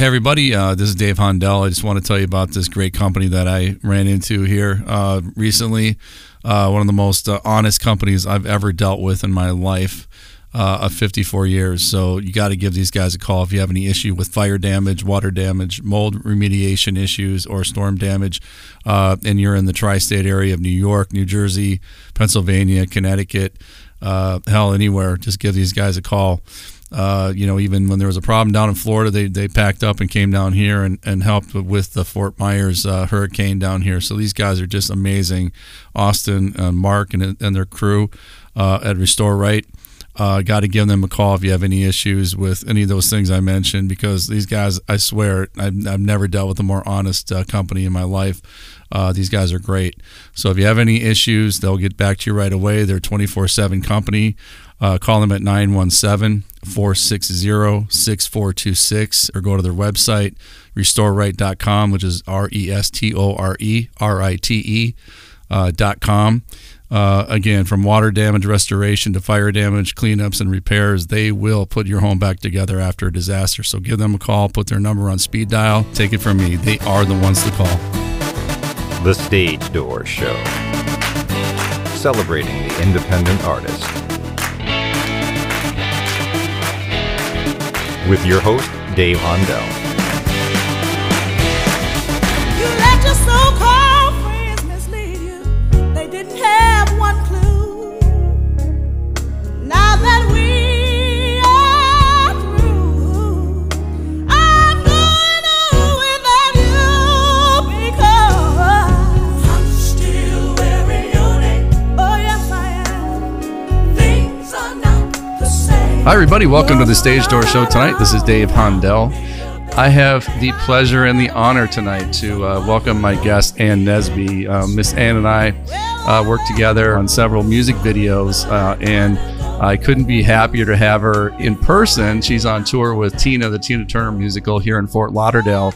Hey, everybody. Uh, this is Dave Hondel. I just want to tell you about this great company that I ran into here uh, recently. Uh, one of the most uh, honest companies I've ever dealt with in my life uh, of 54 years. So you got to give these guys a call if you have any issue with fire damage, water damage, mold remediation issues, or storm damage, uh, and you're in the tri-state area of New York, New Jersey, Pennsylvania, Connecticut, hell, anywhere. Just give these guys a call. Uh, you know, even when there was a problem down in Florida, they, they packed up and came down here and, and helped with the Fort Myers uh, hurricane down here. So these guys are just amazing. Austin, and Mark, and, and their crew uh, at Restore Right. Uh, Got to give them a call if you have any issues with any of those things I mentioned because these guys, I swear, I've, I've never dealt with a more honest uh, company in my life. Uh, these guys are great. So if you have any issues, they'll get back to you right away. They're 24 7 company. Uh, call them at 917 460 6426 or go to their website, restoreright.com, which is R E S T O R E R I T E uh, dot com. Uh, again, from water damage restoration to fire damage, cleanups, and repairs, they will put your home back together after a disaster. So give them a call, put their number on speed dial. Take it from me, they are the ones to call. The Stage Door Show. Celebrating the independent artist. With your host, Dave Hondel. Hi, everybody. Welcome to the Stage Door Show tonight. This is Dave Hondel. I have the pleasure and the honor tonight to uh, welcome my guest, Ann Nesby. Uh, Miss Ann and I uh, worked together on several music videos, uh, and I couldn't be happier to have her in person. She's on tour with Tina, the Tina Turner musical, here in Fort Lauderdale,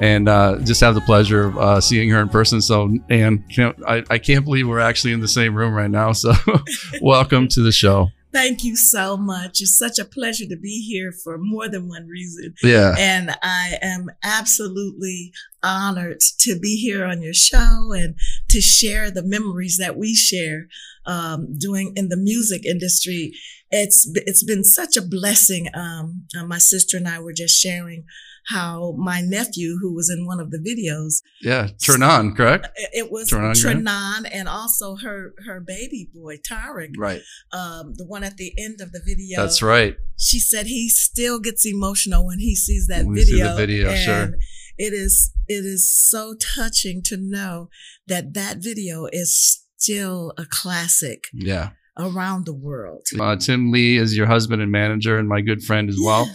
and uh, just have the pleasure of uh, seeing her in person. So, Ann, I, I can't believe we're actually in the same room right now. So, welcome to the show. Thank you so much. It's such a pleasure to be here for more than one reason. Yeah. And I am absolutely honored to be here on your show and to share the memories that we share um, doing in the music industry. It's it's been such a blessing. Um, uh, my sister and I were just sharing how my nephew, who was in one of the videos, Yeah. Turn on, correct? it was Trenon, yeah. Trenon and also her her baby boy Tarek, Right. um, the one at the end of the video. That's right. She said he still gets emotional when he sees that When we see video. the video, and sure. It is it is so touching to know that that video is still a classic Yeah. around the world. Uh, Tim Lee is your husband and manager, and my good friend as well.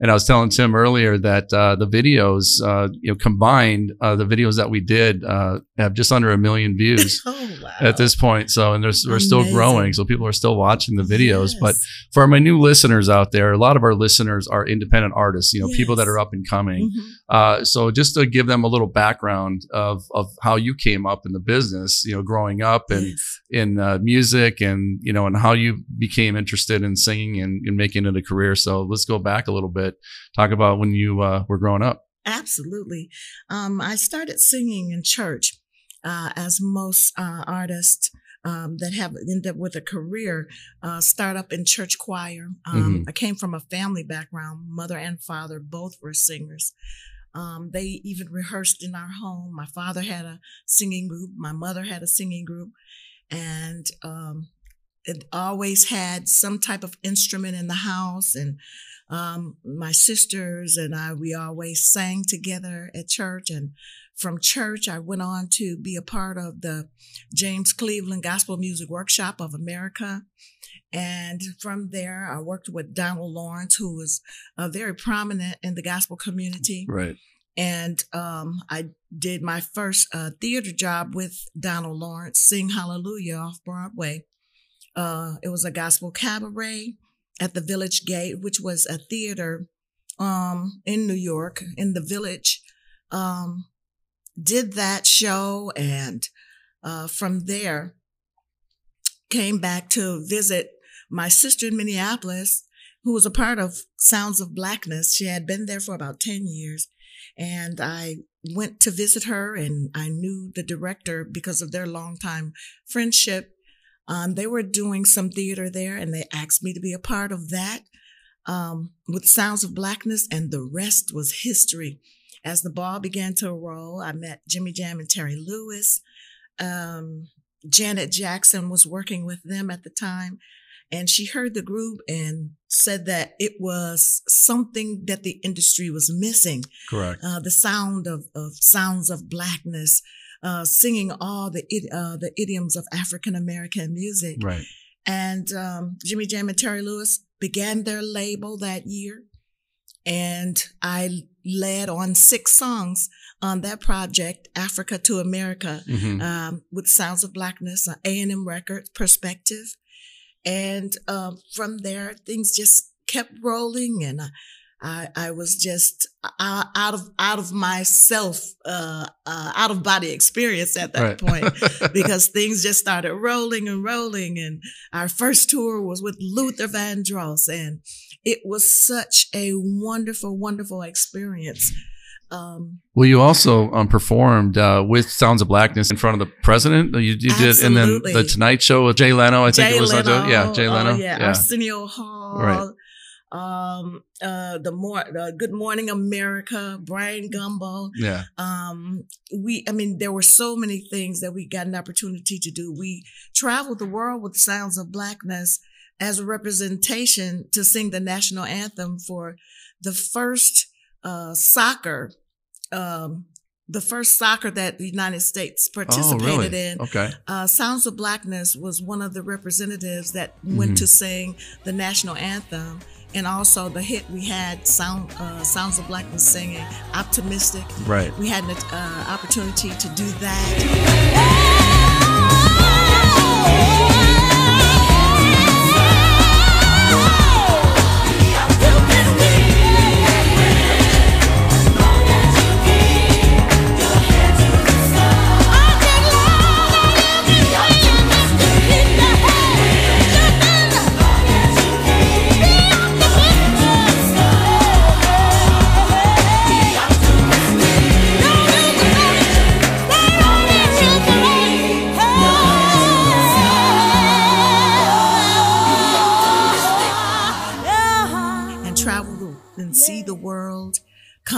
Yes. And I was telling Tim earlier that uh, the videos, uh, you know, combined, uh, the videos that we did uh, have just under a million views Oh wow! at this point. So, and there's, we're still growing. So people are still watching the videos. But for my new listeners out there, a lot of our listeners are independent artists. You know, people that are up and coming. Mhm. Uh, so just to give them a little background of of how you came up in the business, you know, growing up and Yes. in uh, music and you know and how you became interested in singing and, and making it a career so let's go back a little bit talk about when you uh, were growing up Absolutely. Um, I started singing in church, uh, as most uh, artists um, that have ended up with a career uh, start up in church choir. Um, I came from a family background. Mother and father both were singers. Um, they even rehearsed in our home. My father had a singing group. My mother had a singing group, and um, always had some type of instrument in the house and um, my sisters and I, we always sang together at church. And from church, I went on to be a part of the James Cleveland Gospel Music Workshop of America. And from there, I worked with Donald Lawrence, who was uh, very prominent in the gospel community. right And um, I did my first uh, theater job with Donald Lawrence, Sing Hallelujah off Broadway. Uh, it was a gospel cabaret at the Village Gate, which was a theater um, in New York, in the Village. Um, did that show, and uh, from there came back to visit my sister in Minneapolis who was a part of Sounds of Blackness. She had been there for about 10 years. And I went to visit her and I knew the director because of their longtime friendship. Um, they were doing some theater there and they asked me to be a part of that um, with Sounds of Blackness, and the rest was history. As the ball began to roll, I met Jimmy Jam and Terry Lewis. Um, Janet Jackson was working with them at the time, and she heard the group and said that it was something that the industry was missing. Correct. Uh, the sound of, of sounds of blackness, uh, singing all the uh, the idioms of African American music. Right. And um, Jimmy Jam and Terry Lewis began their label that year. And I led on six songs on that project, Africa to America, Mhm. um, with Sounds of Blackness, on A&M Records, Perspective. And um, from there, things just kept rolling, and I, I, I was just uh, out of out of myself, uh, uh, out of body experience at that Right. point because things just started rolling and rolling. And our first tour was with Luther Vandross, and it was such a wonderful, wonderful experience. Um, Well, you also um, performed uh, with Sounds of Blackness in front of the president. You, you did, and then the Tonight Show with Jay Leno. I think Jay it was. Leno, yeah, Jay Leno. Oh, yeah, Arsenio Hall. Right. Um, uh, the more, the Good Morning America, Bryant Gumbel. yeah, Um, we, I mean, there were so many things that we got an opportunity to do. We traveled the world with Sounds of Blackness as a representation to sing the national anthem for the first uh, soccer, um, the first soccer that the United States Oh, participated really? in. Okay. Uh, Sounds of Blackness was one of the representatives that went Mhm. to sing the national anthem. And also the hit we had, Sound, uh, Sounds of Blackness singing Optimistic. Right. We had an uh, opportunity to do that.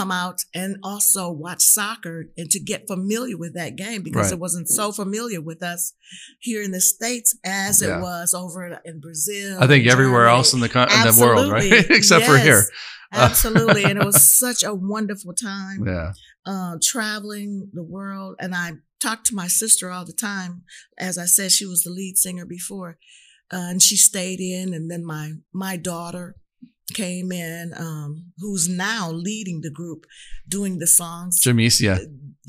Come out and also watch soccer and to get familiar with that game because Right. it wasn't so familiar with us here in the states as Yeah. it was over in Brazil. I think everywhere Germany. else in the con- in the world, right? Except for here. Absolutely. and it was such a wonderful time Yeah. uh, traveling the world. And I talked to my sister all the time. As I said, she was the lead singer before, uh, and she stayed in. And then my my daughter came in, um, who's now leading the group, doing the songs. Jamesia.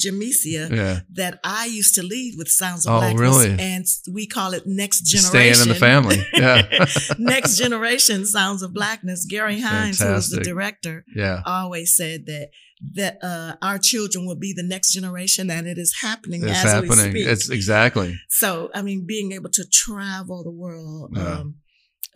Jamesia Yeah. that I used to lead with Sounds of Oh, Blackness, really? and we call it Next Generation. Staying in the family. Yeah. Next Generation Sounds of Blackness. Gary Hines, who was the director, yeah. always said that that uh, our children will be the next generation, and it is happening It's as we happening. speak. It's exactly. so, I mean, being able to travel the world, Yeah. um,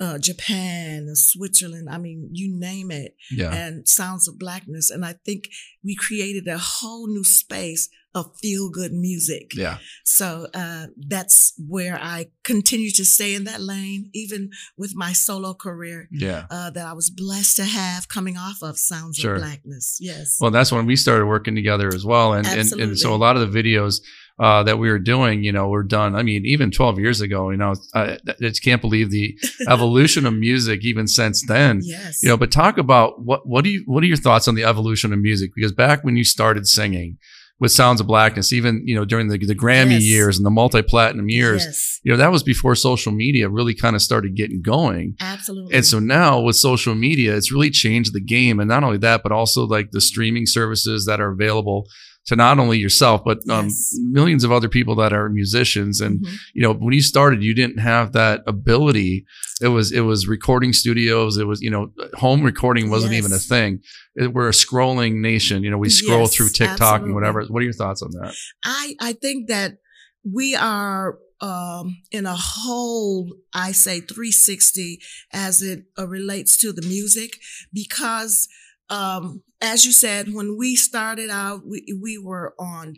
uh, Japan, Switzerland, I mean, you name it, Yeah. and Sounds of Blackness, and I think we created a whole new space of feel good music. Yeah. So uh, that's where I continue to stay in that lane, even with my solo career Yeah. uh, that I was blessed to have coming off of Sounds Sure. of Blackness. Yes. Well, that's when we started working together as well. And, and, and so a lot of the videos uh, that we were doing, you know, were done. I mean, even 12 years ago, you know, I, I just can't believe the evolution of music even since then. yes. You know, but talk about what what do you what are your thoughts on the evolution of music? Because back when you started singing with Sounds of Blackness, even you know during the the Grammy Yes. years and the multi platinum years, Yes. you know that was before social media really kind of started getting going. Absolutely. And so now with social media, it's really changed the game. And not only that, but also like the streaming services that are available to not only yourself, but um, Yes. millions of other people that are musicians. And, Mhm. you know, when you started, you didn't have that ability. It was, it was recording studios. It was, you know, home recording wasn't even a thing. It- we're a scrolling nation. You know, we scroll Yes, through TikTok absolutely. and whatever. What are your thoughts on that? I, I think that we are um, in a whole, I say 360 as it uh, relates to the music because, um, as you said, when we started out, we, we were on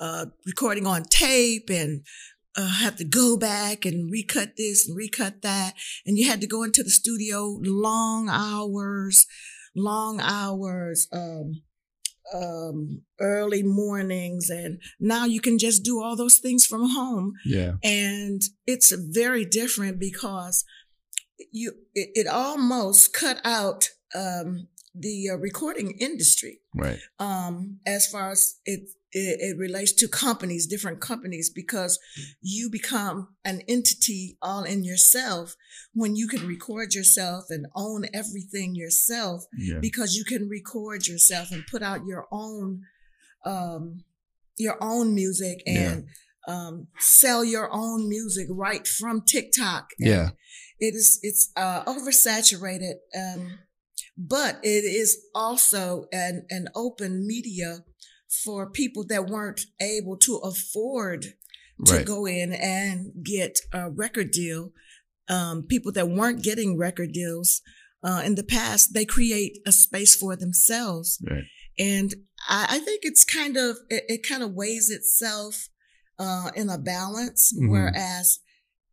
uh, recording on tape and uh, had to go back and recut this and recut that. And you had to go into the studio long hours, long hours. Um, um, early mornings, and now you can just do all those things from home. Yeah. And it's very different because you it, it almost cut out um, the uh, recording industry Right. um, as far as it, it it relates to companies, different companies, because you become an entity all in yourself when you can record yourself and own everything yourself Yeah. because you can record yourself and put out your own um your own music and um sell your own music right from TikTok. And Yeah. It is it's uh oversaturated um but it is also an an open media for people that weren't able to afford to Right. go in and get a record deal. Um, people that weren't getting record deals uh, in the past, they create a space for themselves, Right. and I, I think it's kind of it, it kind of weighs itself uh, in a balance, Mhm. whereas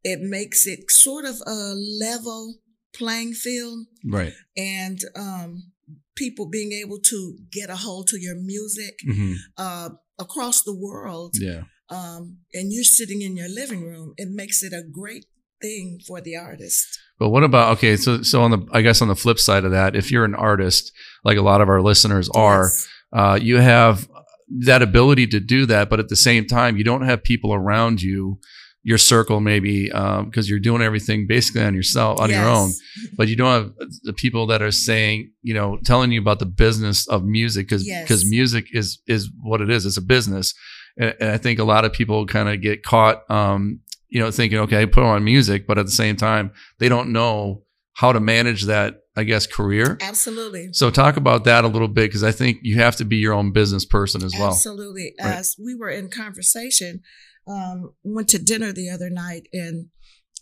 it makes it sort of a level playing field, Right. and um, people being able to get a hold to your music hmm uh, across the world Yeah. um, and you're sitting in your living room, it makes it a great thing for the artist. But what about okay? So so on the I guess on the flip side of that, if you're an artist, like a lot of our listeners are, Yes. uh, you have that ability to do that, but at the same time, you don't have people around you, your circle maybe, because you're doing everything basically on yourself on your own. But you don't have the people that are saying, you know, telling you about the business of music because Yes. music is is what it is. It's a business, and, and I think a lot of people kind of get caught, um, you know, thinking, okay, I put on music, but at the same time, they don't know how to manage that. I guess career. Absolutely. So talk about that a little bit because I think you have to be your own business person as well. Absolutely. Right. As we were in conversation, um, went to dinner the other night, and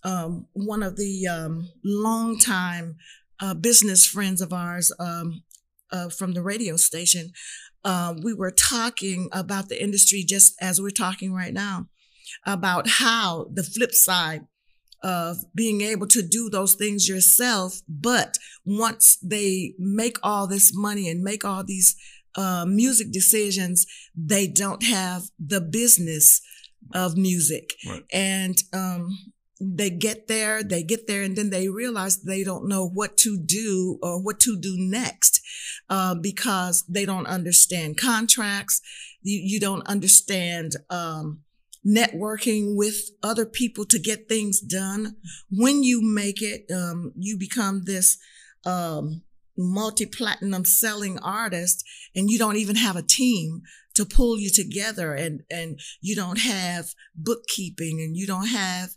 um, one of the um, longtime uh, business friends of ours um, uh, from the radio station, uh, we were talking about the industry just as we're talking right now about how the flip side of being able to do those things yourself, but once they make all this money and make all these uh, music decisions, they don't have the business of music. Right. And um, they get there, they get there, and then they realize they don't know what to do or what to do next uh, because they don't understand contracts. You, you don't understand um, networking with other people to get things done. When you make it, um, you become this um, multi platinum selling artist, and you don't even have a team to pull you together and and you don't have bookkeeping and you don't have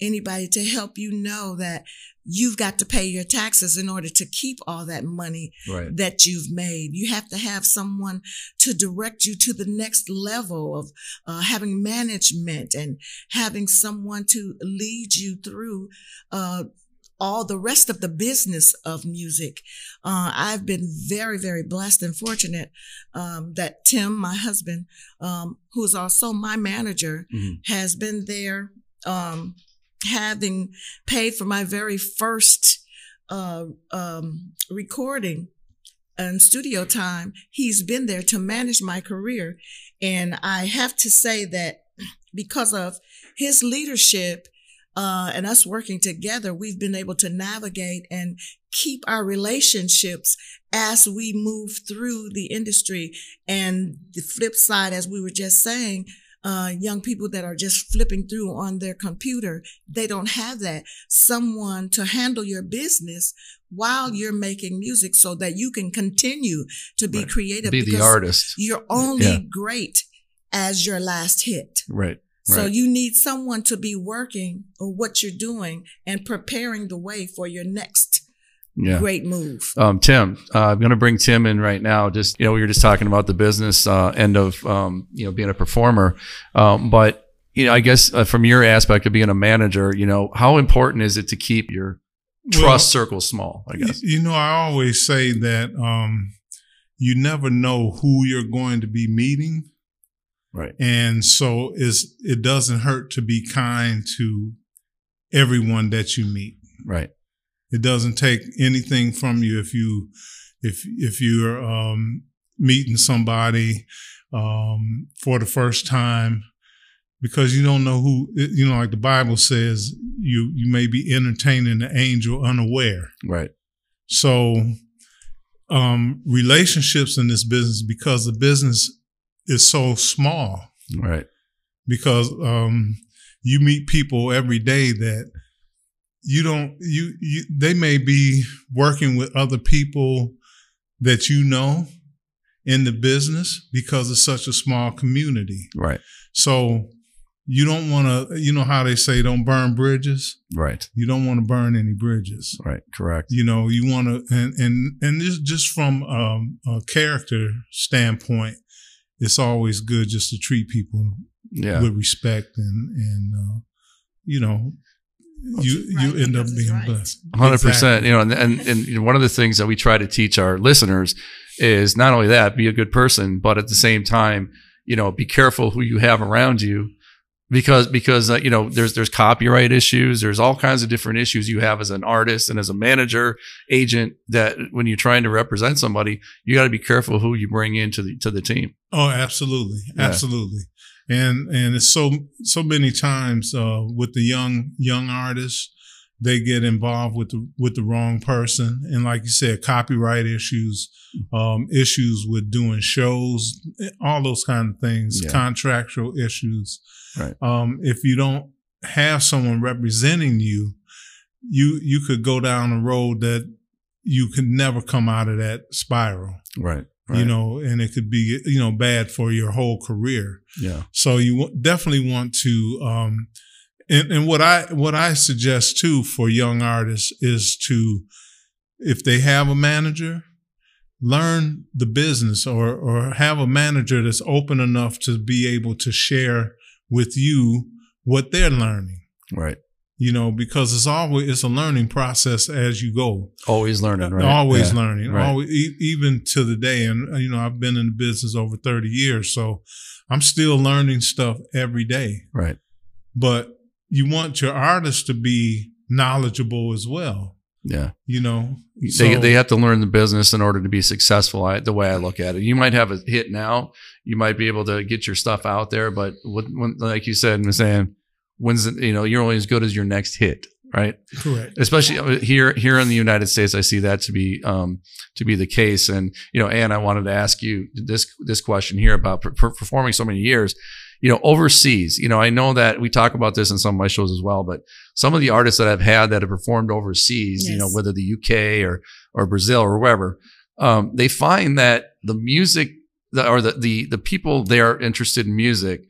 anybody to help you know that you've got to pay your taxes in order to keep all that money Right. that you've made. You have to have someone to direct you to the next level of uh, having management and having someone to lead you through uh, all the rest of the business of music. Uh, I've been very, very blessed and fortunate um, that Tim, my husband, um, who is also my manager, Mhm. has been there, um, having paid for my very first uh, um, recording and studio time. He's been there to manage my career. And I have to say that because of his leadership uh, and us working together, we've been able to navigate and keep our relationships as we move through the industry. And the flip side, as we were just saying, uh, young people that are just flipping through on their computer, they don't have that. Someone to handle your business while you're making music so that you can continue to be Right. creative. Be the artist. You're only Yeah. great as your last hit. Right. So you need someone to be working on what you're doing and preparing the way for your next Yeah. great move. Um, Tim, uh, I'm going to bring Tim in right now. Just you know, we were just talking about the business uh, end of um, you know being a performer, um, but you know, I guess uh, from your aspect of being a manager, you know, how important is it to keep your trust Well, circle small? I guess. You know, I always say that um, you never know who you're going to be meeting. Right. And so it's, it doesn't hurt to be kind to everyone that you meet. Right. It doesn't take anything from you if you if if you're um, meeting somebody um, for the first time because you don't know who you know like the Bible says you you may be entertaining the angel unaware. Right. So um, relationships in this business because the business is so small Right. because um, you meet people every day that you don't you, you they may be working with other people that you know in the business because it's such a small community Right. so you don't want to you know how they say don't burn bridges Right. you don't want to burn any bridges Right. Correct. you know you want to and and and this just from um, a character standpoint it's always good just to treat people Yeah. with respect and and uh, you know you Right, you end up being right. blessed. Hundred percent. You know, and, and and one of the things that we try to teach our listeners is not only that, be a good person, but at the same time, you know, be careful who you have around you, because because uh, you know, there's there's copyright issues, there's all kinds of different issues you have as an artist and as a manager, agent. That when you're trying to represent somebody, you got to be careful who you bring into the to the team. Oh, absolutely, Yeah. absolutely. And and it's so so many times uh, with the young young artists, they get involved with the with the wrong person, and like you said, copyright issues, um, issues with doing shows, all those kind of things, Yeah. contractual issues. Right. Um, if you don't have someone representing you, you you could go down a road that you could never come out of that spiral Right. you know, and it could be, you know, bad for your whole career. Yeah. So you w- definitely want to, um, and, and what I, what I suggest too for young artists is to, if they have a manager, learn the business or, or have a manager that's open enough to be able to share with you what they're learning, Right. you know, because it's always, it's a learning process as you go. Always learning. Right. Always Yeah. learning. Right. Always, e- even to the day. And, uh, you know, I've been in the business over 30 years. So I'm still learning stuff every day. Right. But you want your artist to be knowledgeable as well, Yeah. you know? they, So- they have to learn the business in order to be successful. I, the way I look at it, you might have a hit now, you might be able to get your stuff out there, but when, when like you said, Miss Ann, when's the, you know you're only as good as your next hit, right? correct. Especially uh, here here in the United States, I see that to be um, to be the case. And you know, Ann, I wanted to ask you this this question here about per- performing so many years. You know, overseas. You know, I know that we talk about this in some of my shows as well, but some of the artists that I've had that have performed overseas, you know, whether the UK or or Brazil or wherever, um, they find that the music the, or the, the the people they are interested in music,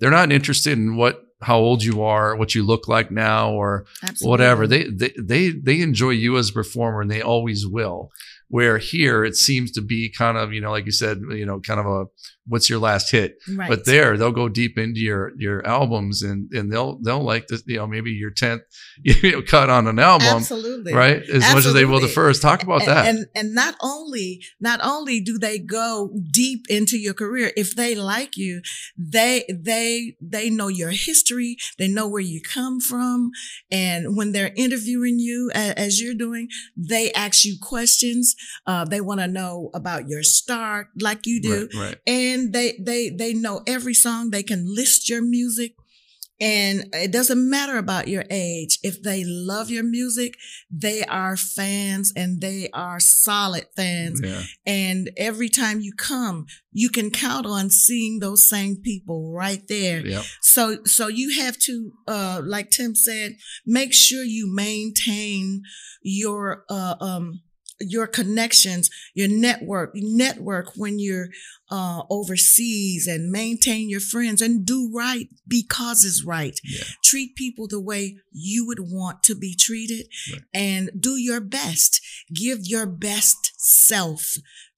they're not interested in what how old you are, what you look like now, or Absolutely. whatever. They, they they they enjoy you as a performer, and they always will. Where here it seems to be kind of you know like you said you know kind of a what's your last hit, right. but there they'll go deep into your your albums and and they'll they'll like this you know maybe your tenth you know cut on an album Absolutely. right as much as they will the first. Talk about and, that. And and not only not only do they go deep into your career, if they like you, they they they know your history, they know where you come from, and when they're interviewing you as you're doing, they ask you questions. Uh, they want to know about your start, like you do, right, right. and they they they know every song. They can list your music. And it doesn't matter about your age. If they love your music, they are fans and they are solid fans. Yeah. And every time you come, you can count on seeing those same people right there. Yep. So, so you have to, uh, like Tim said, make sure you maintain your, uh, um, your connections, your network, network when you're uh, overseas, and maintain your friends and do right because it's right. Yeah. Treat people the way you would want to be treated, Right. and do your best. Give your best self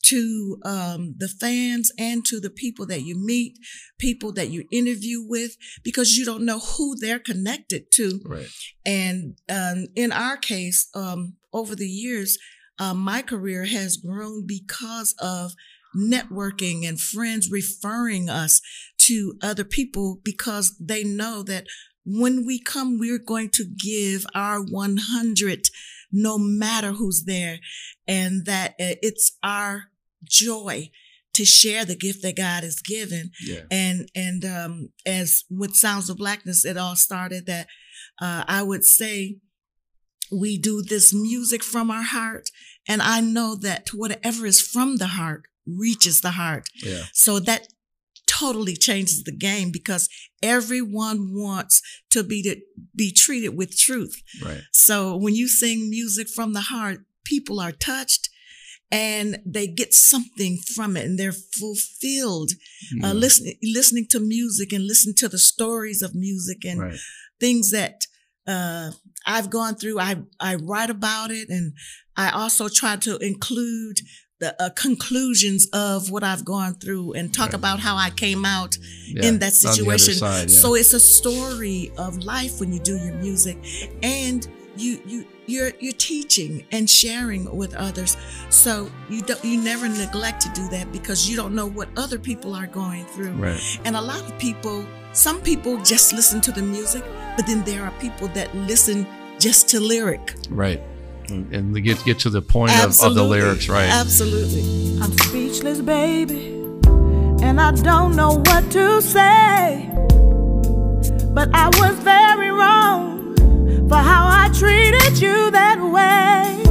to um, the fans and to the people that you meet, people that you interview with, because you don't know who they're connected to. Right. And um, in our case, um, over the years, uh, my career has grown because of networking and friends referring us to other people because they know that when we come, we're going to give our 100 no matter who's there and that uh, it's our joy to share the gift that God has given. Yeah. And, and, um, as with Sounds of Blackness, it all started that, uh, I would say we do this music from our heart. And I know that whatever is from the heart reaches the heart. Yeah. So that totally changes the game because everyone wants to be to be treated with truth. Right. So when you sing music from the heart, people are touched and they get something from it and they're fulfilled uh, Mm. listening listening to music and listening to the stories of music and Right. things that uh, I've gone through. I I write about it, and I also try to include the uh, conclusions of what I've gone through and talk about how I came out Yeah. in that On the other situation. side, yeah. So it's a story of life when you do your music, and you you you're you're teaching and sharing with others. So you don't you never neglect to do that because you don't know what other people are going through. Right. And a lot of people, some people just listen to the music, but then there are people that listen just to lyric. Right. And and they get get to the point of, of the lyrics, right? Absolutely. I'm speechless, baby, and I don't know what to say. But I was very wrong for how I treated you that way.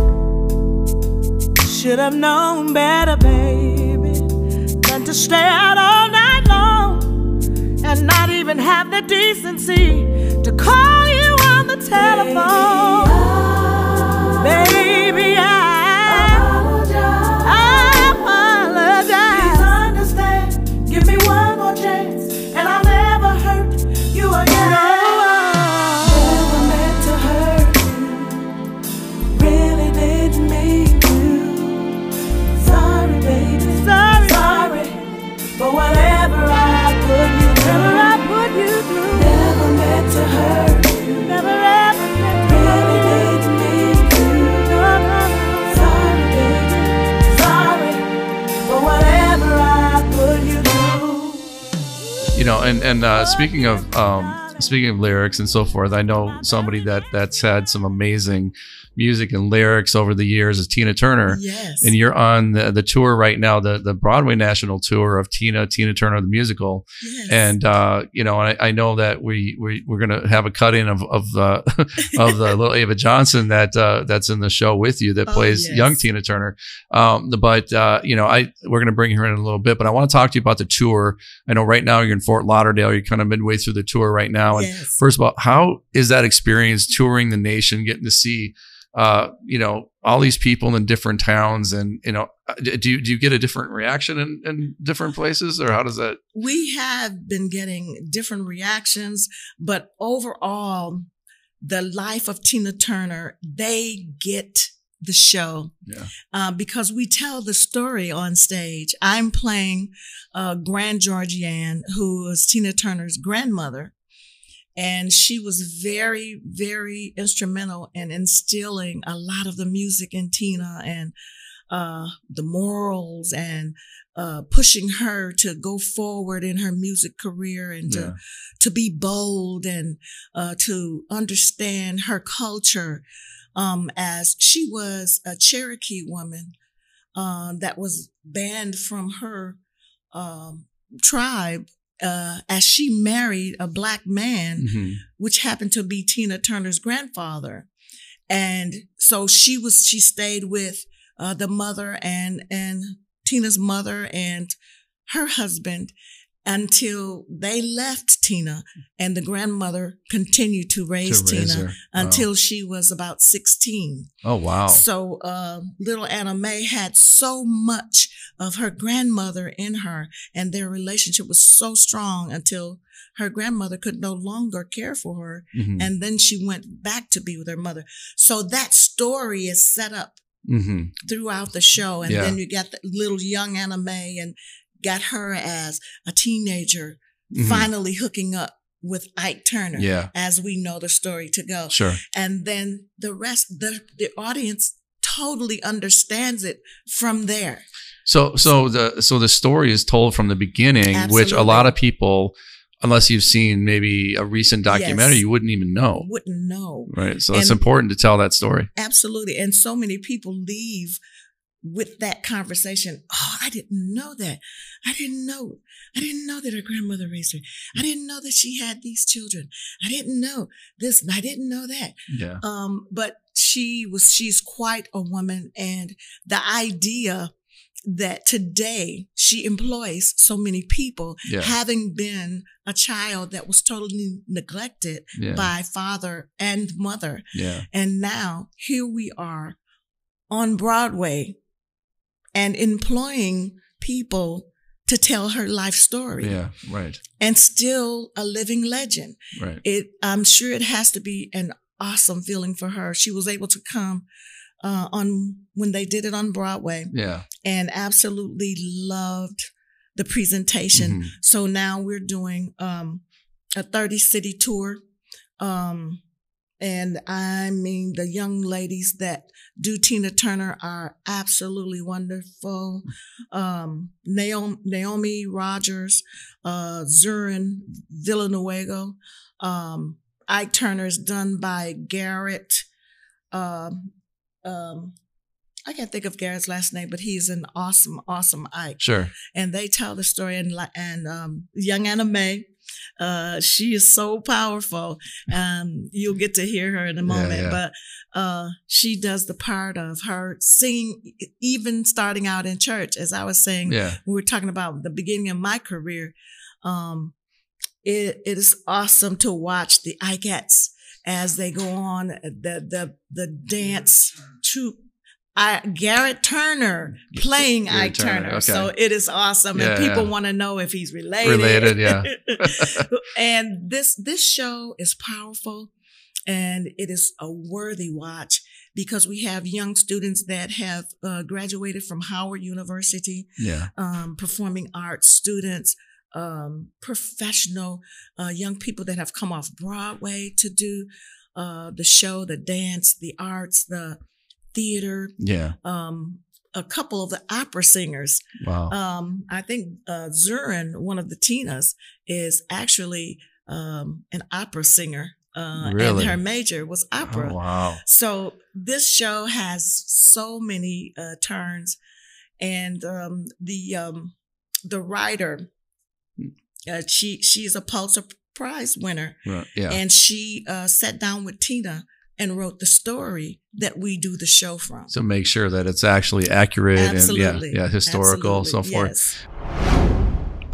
Should have known better, baby, than to stay out all night long and not even have the decency to call you on the telephone. Baby, I you know and and uh, speaking of um speaking of lyrics and so forth i know somebody that that's had some amazing music and lyrics over the years is tina turner Yes. and you're on the, the tour right now the the broadway national tour of tina tina turner the musical yes. and uh, you know, I, I know that we we we're gonna have a cut in of of uh, of the little Ava Johnson that uh, that's in the show with you that Oh, plays yes. young Tina Turner. Um, but uh, you know, I we're gonna bring her in a little bit, but I want to talk to you about the tour. I know right now you're in Fort Lauderdale. You're kind of midway through the tour right now. And yes. first of all, how is that experience touring the nation, getting to see? Uh, you know, all these people in different towns, and you know, uh, do you do you get a different reaction in, in different places, or how does that? we have been getting different reactions, but overall, the life of Tina Turner, they get the show Yeah. uh, because we tell the story on stage. I'm playing uh, Grand Georgianne, who is Tina Turner's grandmother. And she was very, very instrumental in instilling a lot of the music in Tina and uh, the morals and uh, pushing her to go forward in her music career and to, Yeah. to be bold and uh, to understand her culture um, as she was a Cherokee woman uh, that was banned from her um, tribe uh, as she married a black man Mhm. which happened to be Tina Turner's grandfather. And so she was, she stayed with uh, the mother and, and Tina's mother and her husband until they left Tina and the grandmother continued to raise To raise Tina. Wow. until she was about 16. Oh wow. So uh, little Anna Mae had so much of her grandmother in her, and their relationship was so strong until her grandmother could no longer care for her, Mhm. and then she went back to be with her mother. So that story is set up hmm throughout the show. And Yeah. then you get the little young Anna Mae and got her as a teenager Mhm. finally hooking up with Ike Turner. Yeah. As we know the story to go. Sure. And then the rest, the, the audience totally understands it from there. So so the so the story is told from the beginning, which a lot of people, unless you've seen maybe a recent documentary, Yes. you wouldn't even know. Wouldn't know. Right. So it's important to tell that story. Absolutely. And so many people leave with that conversation. Oh, I didn't know that. I didn't know. I didn't know that her grandmother raised her. I didn't know that she had these children. I didn't know this. and I didn't know that. Yeah. Um, but she was, she's quite a woman. And the idea that today she employs so many people, Yeah. having been a child that was totally neglected Yeah. by father and mother. Yeah. And now here we are on Broadway and employing people to tell her life story Yeah. Right. and still a living legend. Right. It, I'm sure it has to be an awesome feeling for her. She was able to come uh, on when they did it on Broadway Yeah. and absolutely loved the presentation. Mhm. So now we're doing um, a 30 city tour. Um, and I mean, the young ladies that do Tina Turner are absolutely wonderful. Um, Naomi, Naomi Rogers, uh, Zurin Villanueva. Um, Ike Turner is done by Garrett. Um, um, I can't think of Garrett's last name, but he's an awesome, awesome Ike Sure. and they tell the story and and um, young Anna Mae, uh, she is so powerful. Um, you'll get to hear her in a moment, yeah. but uh, she does the part of her singing, even starting out in church. As I was saying, Yeah. we were talking about the beginning of my career. Um, it, it is awesome to watch the Ikettes as they go on the the the dance troupe. I, Garrett Turner playing Garrett Ike Turner, Turner. okay. So it is awesome, Yeah, and people yeah. want to know if he's related. Related, yeah. and this this show is powerful, and it is a worthy watch because we have young students that have uh, graduated from Howard University Yeah. um, performing arts students, um, professional uh, young people that have come off Broadway to do uh, the show, the dance, the arts, the theater. Yeah. Um, a couple of the opera singers. Wow. Um, I think uh, Zurin, one of the Tinas, is actually um, an opera singer. Uh, Really? And her major was opera. Oh, wow. So this show has so many uh, turns, and um, the um, the writer, uh, she she's a Pulitzer Prize winner, Right. Yeah. and she uh, sat down with Tina and wrote the story that we do the show from. so make sure that it's actually accurate Absolutely, and yeah, yeah, historical, so forth. yes.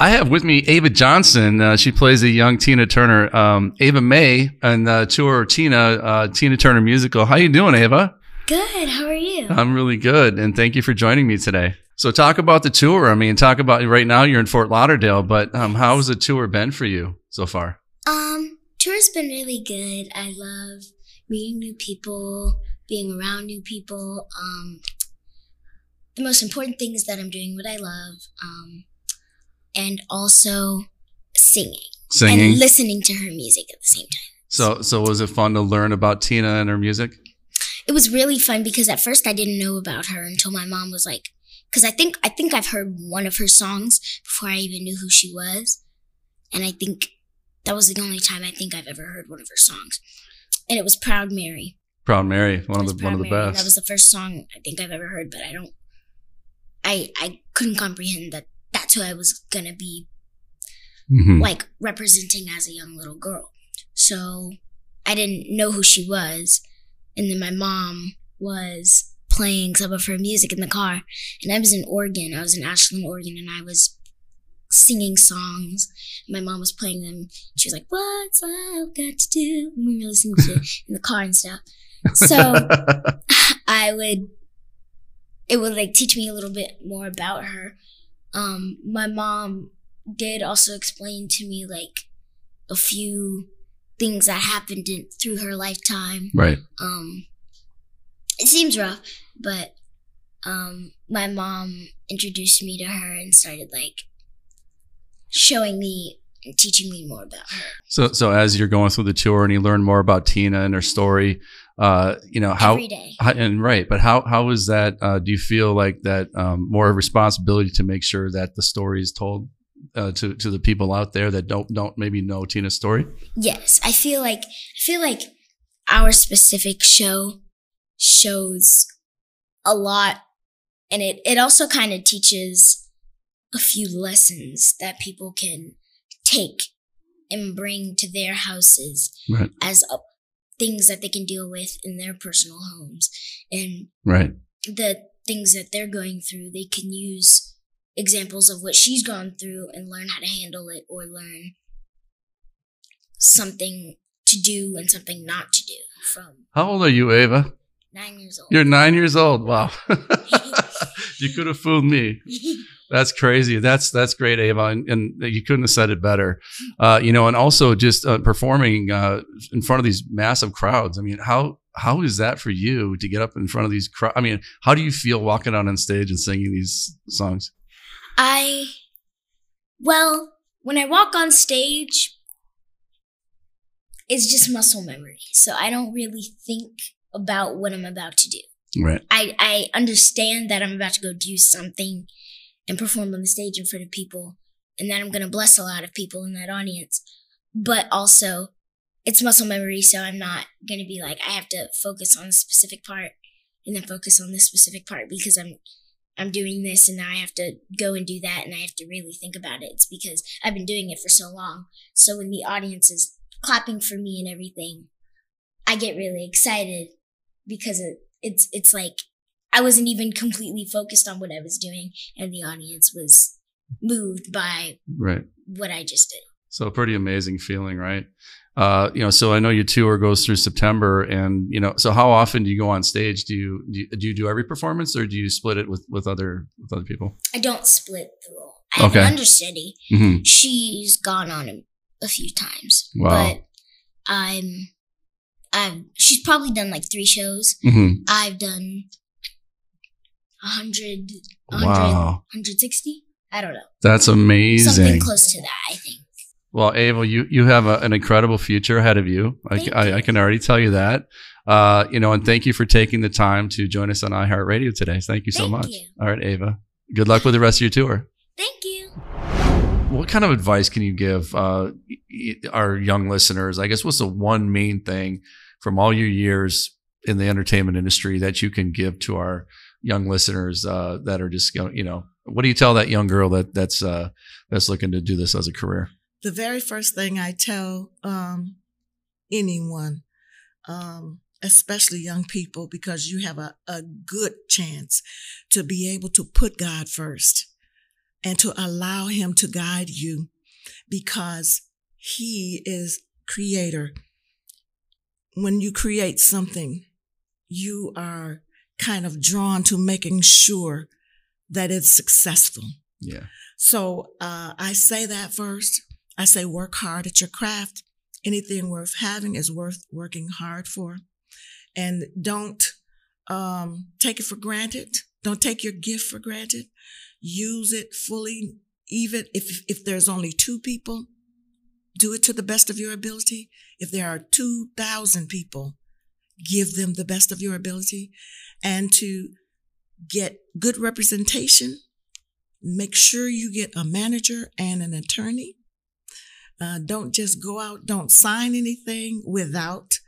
I have with me Ava Johnson. Uh, she plays a young Tina Turner. Um, Ava May and uh, tour Tina uh, Tina Turner musical. How you doing, Ava? Good. How are you? I'm really good, and thank you for joining me today. So, talk about the tour. I mean, talk about right now you're in Fort Lauderdale, but um, how has the tour been for you so far? Um, tour's been really good. I love meeting new people, being around new people. Um, the most important thing is that I'm doing what I love. Um, and also singing, Singing. and listening to her music at the same time. so, so was it fun to learn about Tina and her music? It was really fun because at first I didn't know about her until my mom was like, because I think I think I've heard one of her songs before I even knew who she was, and I think that was the only time I think I've ever heard one of her songs, and it was "Proud Mary." Proud Mary, one of the one of the Mary. best. That was the first song I think I've ever heard, but I don't. I I couldn't comprehend that that's who I was gonna be Mhm. like representing as a young little girl. So I didn't know who she was. And then my mom was playing some of her music in the car. And I was in Oregon. I was in Ashland, Oregon, and I was singing songs. My mom was playing them. She was like, What's I've got to do? And we were listening to it in the car and stuff. So I would, it would like teach me a little bit more about her. Um, my mom did also explain to me like a few things that happened in, through her lifetime. right. Um, it seems rough, but um, my mom introduced me to her and started like showing me and teaching me more about her. So, so as you're going through the tour and you learn more about Tina and her story, uh, you know how, Every day. how- and right, but how how is that? Uh, do you feel like that um, more responsibility to make sure that the story is told uh, to to the people out there that don't don't maybe know Tina's story? Yes, I feel like I feel like our specific show shows a lot and it it also kind of teaches a few lessons that people can take and bring to their houses Right, as uh, things that they can deal with in their personal homes and right, the things that they're going through they can use examples of what she's gone through and learn how to handle it or learn something to do and something not to do from How old are you, Ava? nine years old You're nine years old. Wow, you could have fooled me. That's crazy. That's that's great, Ava, and, and you couldn't have said it better. Uh, you know, and also just uh, performing uh, in front of these massive crowds. I mean, how how is that for you to get up in front of these crowds? I mean, how do you feel walking out on stage and singing these songs? i well when i walk on stage it's just muscle memory so i don't really think about what i'm about to do Right. I, I understand that I'm about to go do something and perform on the stage in front of people and that I'm going to bless a lot of people in that audience. But also, it's muscle memory, so I'm not going to be like, I have to focus on a specific part and then focus on this specific part because I'm. I'm doing this and now I have to go and do that and I have to really think about it. It's because I've been doing it for so long. So when the audience is clapping for me and everything, I get really excited because it, it's it's like I wasn't even completely focused on what I was doing, and the audience was moved by Right. what I just did. So a pretty amazing feeling, right? Uh, you know, so I know your tour goes through September, and you know, so how often do you go on stage? Do you do you do, you do every performance, or do you split it with with other with other people? I don't split the role. I have Okay. an understudy. hmm She's gone on a, a few times, Wow. but I'm I'm she's probably done like three shows. hmm I've done a hundred, hundred, Wow, 160. I don't know, that's amazing. something close to that. I think. Well, Ava, you you have a, an incredible future ahead of you. I, Thank I, you. I can already tell you that. Uh, you know, and thank you for taking the time to join us on iHeartRadio today. Thank you so Thank much. you. All right, Ava. Good luck with the rest of your tour. Thank you. What kind of advice can you give uh, our young listeners? I guess what's the one main thing from all your years in the entertainment industry that you can give to our young listeners uh, that are just going, you know, what do you tell that young girl that that's uh, that's looking to do this as a career? the very first thing I tell um, anyone, um, especially young people, because you have a, a good chance to be able to put God first and to allow Him to guide you because He is creator. When you create something, you are kind of drawn to making sure that it's successful. Yeah. So uh, I say that first. I say work hard at your craft. Anything worth having is worth working hard for. And don't um, take it for granted. Don't take your gift for granted. Use it fully. Even if, if there's only two people, do it to the best of your ability. If there are 2,000 people, give them the best of your ability. And to get good representation, make sure you get a manager and an attorney. Uh, don't just go out, don't sign anything without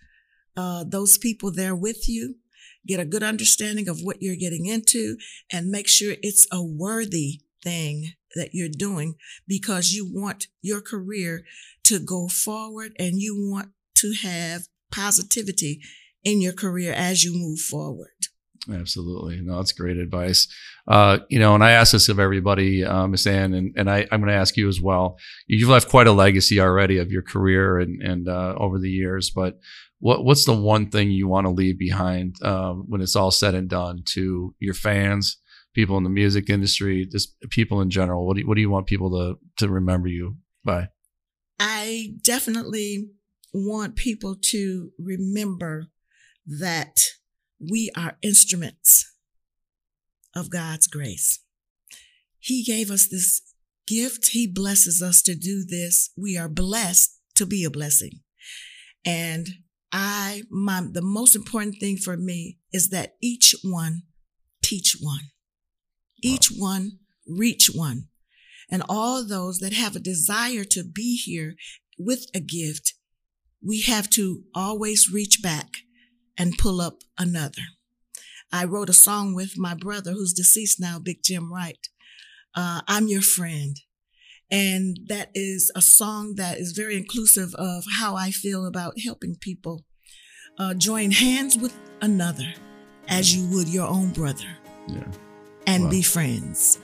uh, those people there with you. Get a good understanding of what you're getting into and make sure it's a worthy thing that you're doing because you want your career to go forward and you want to have positivity in your career as you move forward. Absolutely. No, that's great advice. Uh, you know, and I ask this of everybody, uh, Miss Ann, and, and I, I'm going to ask you as well. You've left quite a legacy already of your career and, and uh, over the years, but what what's the one thing you want to leave behind um, when it's all said and done to your fans, people in the music industry, just people in general? What do you, what do you want people to to remember you by? I definitely want people to remember that we are instruments of God's grace. He gave us this gift. He blesses us to do this. We are blessed to be a blessing. And I, my, the most important thing for me is that each one teach one, each one reach one. And all those that have a desire to be here with a gift, we have to always reach back and pull up another. I wrote a song with my brother who's deceased now, Big Jim Wright. Uh, I'm your friend. And that is a song that is very inclusive of how I feel about helping people. Uh, join hands with another as you would your own brother Yeah. and Wow. be friends.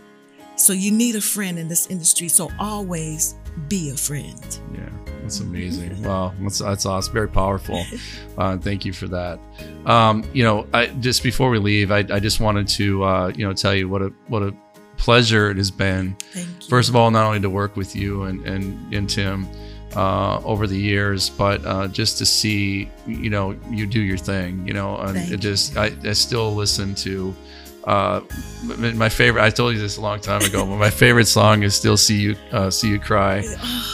So you need a friend in this industry. So always be a friend. Yeah, that's amazing. Wow, that's that's awesome. Very powerful. Uh, thank you for that. Um, you know, I just before we leave, I, I just wanted to uh, you know tell you what a what a pleasure it has been. First of all, not only to work with you and and, and Tim uh, over the years, but uh, just to see you know you do your thing. You know, and Thank it just I, I still listen to. Uh, my favorite. I told you this a long time ago, but my favorite song is still "See You, uh, See You Cry."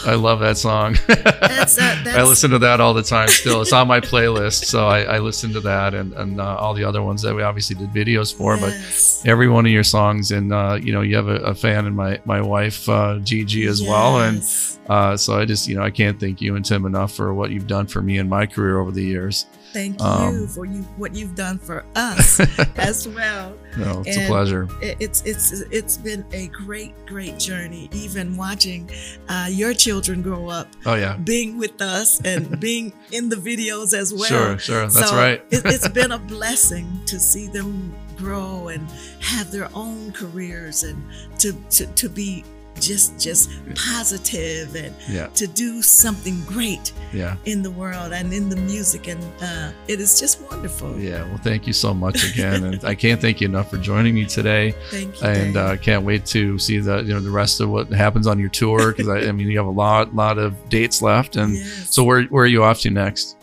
I love that song. That's, uh, I listen to that all the time. Still, it's on my playlist, so I, I listen to that and and uh, all the other ones that we obviously did videos for. Yes. But every one of your songs, and uh, you know, you have a, a fan in my my wife uh, Gigi as well, and uh, so I just you know I can't thank you and Tim enough for what you've done for me in my career over the years. Thank you um, for you what you've done for us as well. No, it's a pleasure. It- It's it's it's been a great great journey. Even watching uh, your children grow up, Oh yeah, being with us and being in the videos as well. sure, sure, that's So right. it, it's been a blessing to see them grow and have their own careers and to to, to be just just positive and Yeah, to do something great yeah, in the world and in the music and uh, it is just wonderful. yeah. Well, thank you so much again, and I can't thank you enough for joining me today. Thank you. and uh, can't wait to see the you know the rest of what happens on your tour because I, I mean you have a lot lot of dates left and Yes. so where where are you off to next?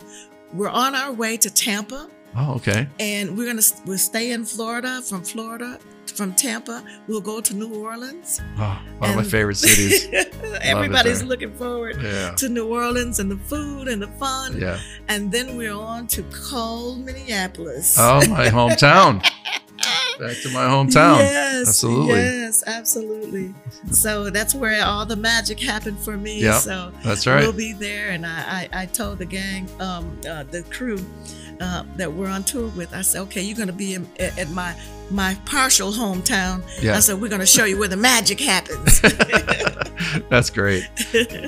we're on our way to Tampa Oh okay, and we're gonna we'll stay in Florida. From Florida, from Tampa, we'll go to New Orleans. oh, one of my favorite cities. Everybody's looking forward Yeah, to New Orleans and the food and the fun. yeah. And then we're on to cold Minneapolis. Oh my hometown. Back to my hometown. Yes, Absolutely. Yes, absolutely. So that's where all the magic happened for me. Yeah, So That's right. we'll be there. And I, I, I told the gang, um, uh, the crew uh, that we're on tour with, I said, okay, you're going to be in, at at my my partial hometown. Yeah. I said, we're going to show you where the magic happens. That's great.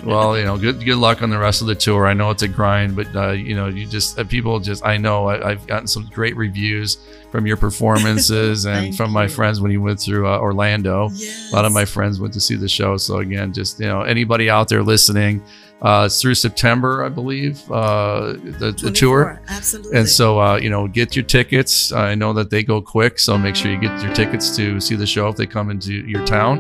Well, you know, good good luck on the rest of the tour. I know it's a grind, but uh, you know, you just uh, people just I know I, I've gotten some great reviews from your performances and from my friends when you went through uh, Orlando. yes. A lot of my friends went to see the show. So again, just you know, anybody out there listening, uh, it's through September, I believe, uh, the, the tour. Absolutely. And so, uh, you know, get your tickets. I know that they go quick, so make sure you get your tickets to see the show if they come into your town.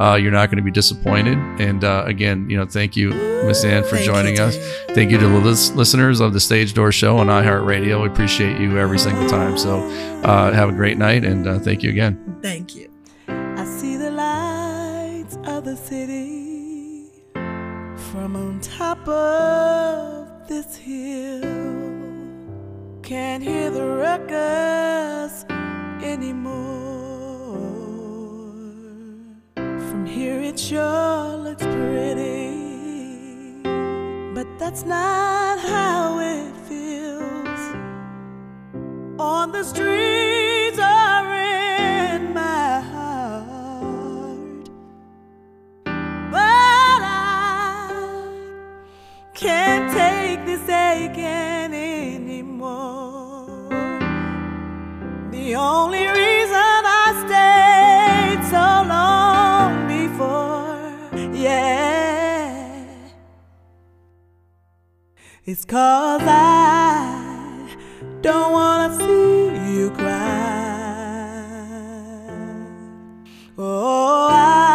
Uh, you're not going to be disappointed. And uh, again, you know, thank you, Miss Ann, for Thank you, joining us. Thank you to the lis- listeners of the Stage Door Show on iHeartRadio. We appreciate you every single time. So, uh, have a great night, and uh, thank you again. Thank you. I see the lights of the city from on top of this hill. Can't hear the ruckus anymore. From here it sure looks pretty, but that's not how it feels on the streets take this anymore. The only reason I stayed so long before, yeah, is cause I don't wanna see you cry. Oh, I